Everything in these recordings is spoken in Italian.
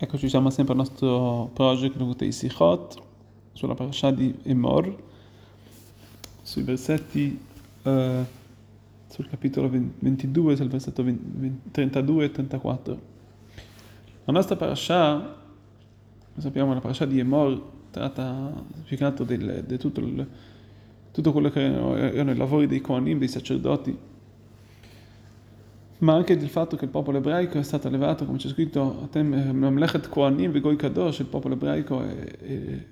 Eccoci, siamo sempre al nostro project Nukutei Sichot, sulla parasha di Emor, sui versetti, eh, sul capitolo 22, sul versetto 20, 32 e 34. La nostra parasha, sappiamo, la parasha di Emor tratta più che altro di tutto, tutto, quello che erano, erano i lavori dei Kohanim, dei sacerdoti, ma anche del fatto che il popolo ebraico è stato allevato, come c'è scritto, Kadosh, il popolo ebraico è, è,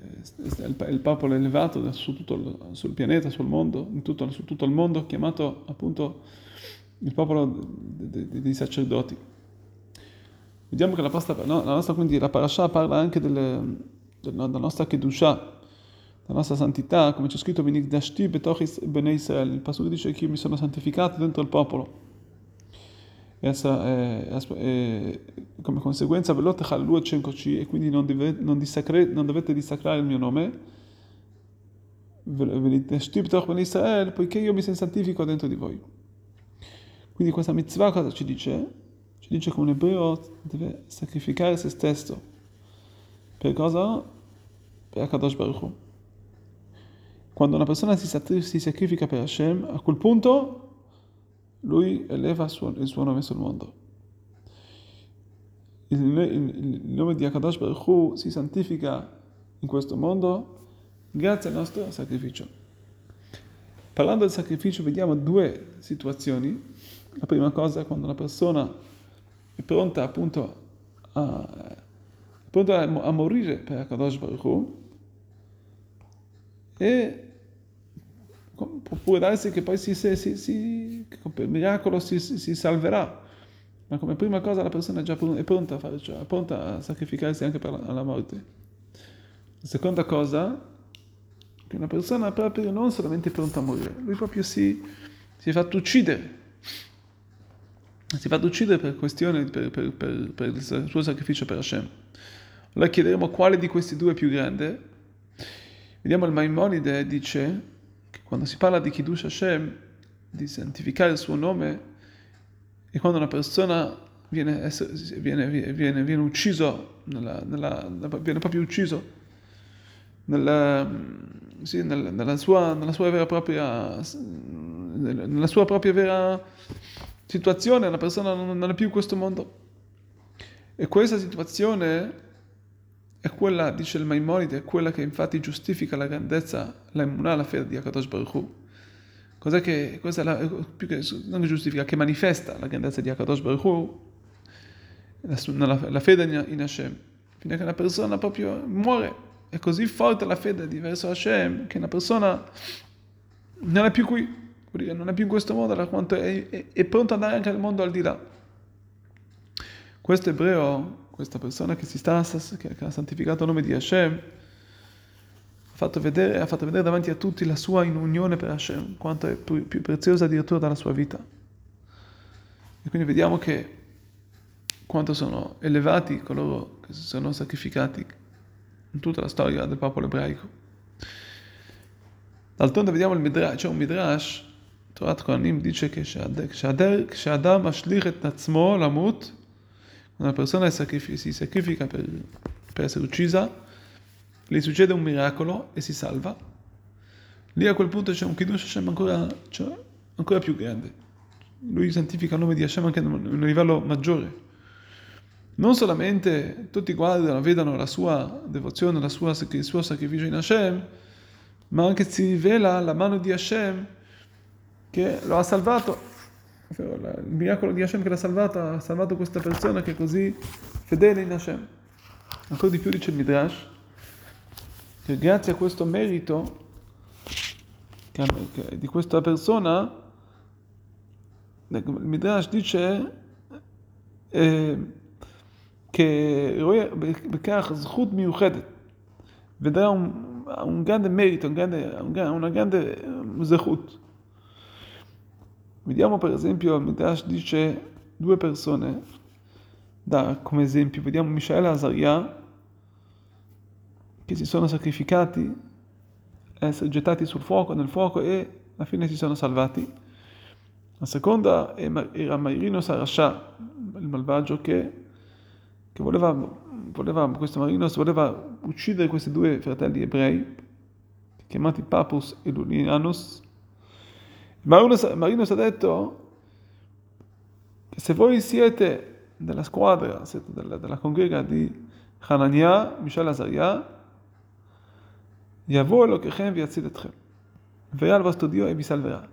è, il popolo elevato su tutto, sul pianeta, sul mondo, tutto, su tutto il mondo, chiamato appunto il popolo dei, sacerdoti. Vediamo che la, pasta, no, la nostra, quindi la parasha parla anche delle, della nostra Kedusha, della nostra santità, come c'è scritto, il passaggio dice che io mi sono santificato dentro il popolo essa è, è, come conseguenza velot hallu e quindi non, deve, non, non, dovete dissacrare il mio nome poiché io mi santifico dentro di voi quindi questa mitzvah cosa ci dice? ci dice che un ebreo deve sacrificare se stesso per cosa? per Akadosh Baruch quando una persona si sacrifica per Hashem a quel punto lui eleva il suo, nome sul mondo. Il nome di Akadosh Baruch Hu si santifica in questo mondo grazie al nostro sacrificio. Parlando del sacrificio vediamo due situazioni. La prima cosa è quando una persona è pronta appunto a, pronta a morire per Akadosh Baruch Hu e può darsi che poi si, si, si, per miracolo si, si, salverà, ma come prima cosa la persona è già è pronta a fare ciò, è pronta a sacrificarsi anche per la, la morte. La seconda cosa, che una persona proprio non solamente è pronta a morire, lui proprio si, si è fatto uccidere, si è fatto uccidere per questione, per, per, per, per il suo sacrificio per Hashem. Allora chiederemo quale di questi due è più grande. Vediamo il Maimonide dice quando si parla di Kiddush Hashem, di santificare il suo nome, è quando una persona viene, viene, viene, viene ucciso, nella, nella, viene proprio ucciso nella, sì, nella, sua, nella sua vera propria nella sua propria vera situazione, la persona non, non è più in questo mondo. E questa situazione è quella, dice il Maimonide, è quella che infatti giustifica la grandezza, la immunità, la fede di Akadosh Baruch Hu. Cos'è che, cos'è la, più che, non che giustifica, che manifesta la grandezza di Akadosh Baruch Hu, la, la, fede in Hashem, fino a che una persona proprio muore. È così forte la fede verso Hashem che una persona non è più qui, non è più in questo mondo, quanto è, è, è pronto ad andare anche al mondo al di là. Questo ebreo questa persona che, si sta, che ha santificato il nome di Hashem, ha fatto vedere, ha fatto vedere davanti a tutti la sua inunione per Hashem, quanto è più, più preziosa addirittura dalla sua vita. E quindi vediamo che quanto sono elevati coloro che si sono sacrificati in tutta la storia del popolo ebraico. D'altronde vediamo il Midrash, c'è un Midrash, Torat Kohanim dice che Shadam ashlich et lamut, una persona si sacrifica per, per essere uccisa, le succede un miracolo e si salva, lì a quel punto c'è un Kiddush Hashem ancora, cioè, ancora più grande. Lui santifica il nome di Hashem anche a un livello maggiore. Non solamente tutti guardano, vedono la sua devozione, la sua, il suo sacrificio in Hashem, ma anche si rivela la mano di Hashem che lo ha salvato il miracolo di Hashem che l'ha salvata, ha salvato questa persona che è così fedele in Hashem. Ancora di più dice il Midrash, che grazie a questo merito di questa persona, ecco, il Midrash dice eh, che vedrà un, un, grande merito, un grande, una grande ehm, Zechut. Vediamo per esempio, il Midrash dice due persone, da, come esempio, vediamo Mishael Azariah, che si sono sacrificati, essere gettati sul fuoco, nel fuoco e alla fine si sono salvati. La seconda era Mairino Sarasha, il malvagio che che voleva, voleva, questo Marinos voleva uccidere questi due fratelli ebrei, chiamati Papus e Lunianus. Marinos, Marinos ha detto che se voi siete della squadra, siete della, della congrega di Hanania, Mishael Azaria, יבוא אלוקיכם ויציל אתכם. וירא il vostro Dio e vi salverà.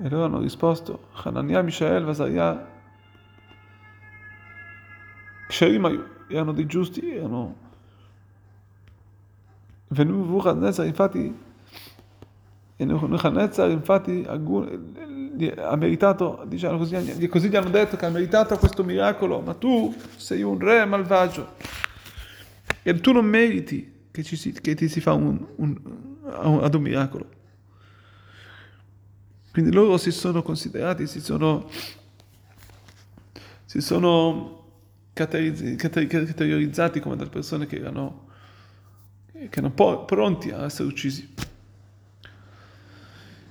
E loro hanno risposto, Hanania, Mishael, Vasaria, Ksherim erano dei giusti, erano venuti Nebuchadnezzar, infatti, e Nebuchadnezzar infatti ha meritato, diciamo così, così gli hanno detto che ha meritato questo miracolo, ma tu sei un re malvagio e tu non meriti che, ci, che ti si fa un, un, ad un miracolo. Quindi loro si sono considerati, si sono, si sono categorizzati come delle persone che erano, che erano pronti a essere uccisi.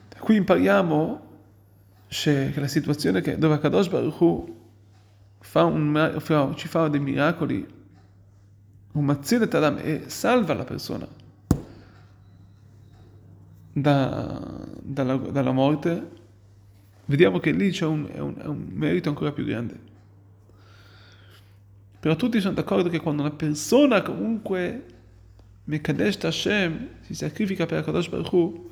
Da qui impariamo che la situazione che, dove Kadosh Baruch Hu fa un, fa, ci fa dei miracoli, un mazzilet adam e salva la persona da, dalla, dalla, morte, vediamo che lì c'è un, è un, è un merito ancora più grande. Però tutti sono d'accordo che quando una persona comunque Mekadesh Hashem si sacrifica per Kadosh Baruch Hu,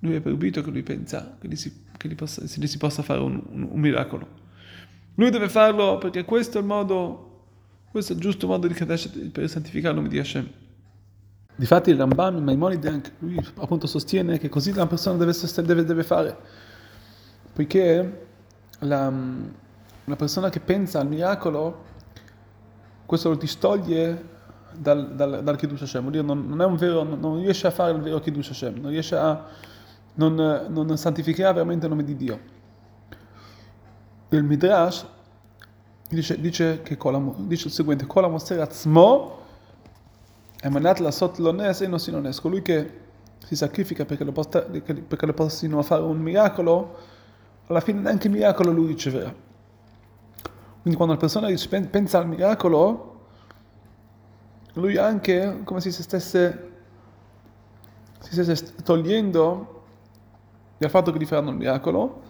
lui è proibito che lui pensa che gli si, che gli possa, gli si possa fare un, un, un, miracolo. Lui deve farlo perché questo è il modo, questo è il giusto modo di Kadesh per santificare il nome di Hashem. Difatti il Rambam, il Maimonide, anche lui appunto sostiene che così una persona deve, deve, deve fare, poiché la, una persona che pensa al miracolo, questo lo distoglie dal, dal, dal Kiddush Hashem, non, non, un vero, non, riesce a fare il vero Kiddush Hashem, non riesce a non, non santificare veramente il nome di Dio. Il Midrash dice, dice, che dice il seguente, Kola Moser Atzmo emanat la sot lones e non si non colui che si sacrifica perché lo, possa, perché lo possano fare un miracolo, alla fine neanche il miracolo lui riceverà. Quindi quando la persona pensa al miracolo, lui anche come se si stesse, si stesse togliendo dal fatto che gli faranno il miracolo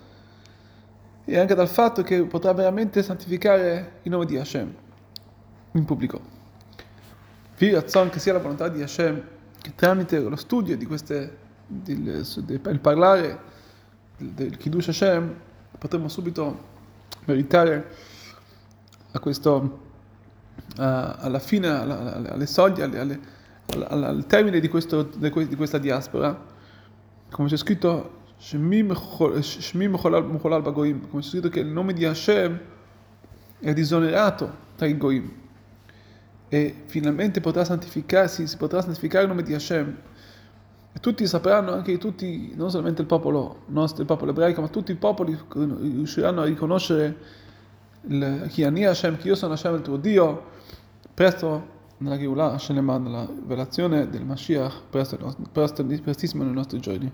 e anche dal fatto che potrà veramente santificare il nome di Hashem in pubblico. Vi razzon che sia la volontà di Hashem che tramite lo studio di queste, del, del parlare del Kiddush Hashem potremo subito meritare a questo, a, alla fine, alla, alle soglie, alle, alle, al termine di, questo, di questa diaspora, come c'è scritto Shmi Mecholal Bagoim, come c'è scritto che il nome di Hashem è disonerato tra i Goim e finalmente potrà santificarsi, si potrà santificare il nome di Hashem. E tutti sapranno, anche tutti, non solamente il popolo nostro, il popolo ebraico, ma tutti i popoli riusciranno a riconoscere il, chi è Hashem, che io sono Hashem il tuo Dio, presto nella rivelazione del Mashiach, prestissimo nei nostri giorni.